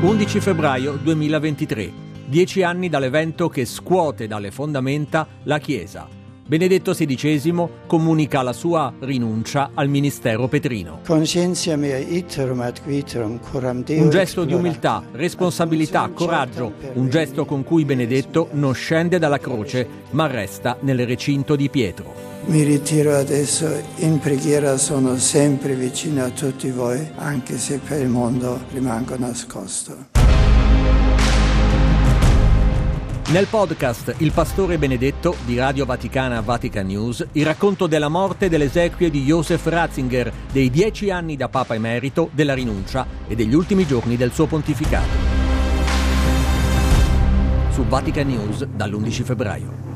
11 febbraio 2023, dieci anni dall'evento che scuote dalle fondamenta la Chiesa. Benedetto XVI comunica la sua rinuncia al ministero petrino. Un gesto di umiltà, responsabilità, coraggio, un gesto con cui Benedetto non scende dalla croce ma resta nel recinto di Pietro. Mi ritiro adesso in preghiera, sono sempre vicino a tutti voi, anche se per il mondo rimango nascosto. Nel podcast Il Pastore Benedetto di Radio Vaticana Vatican News, il racconto della morte e delle esequie di Joseph Ratzinger, dei dieci anni da Papa Emerito, della rinuncia e degli ultimi giorni del suo pontificato. Su Vatican News dall'11 febbraio.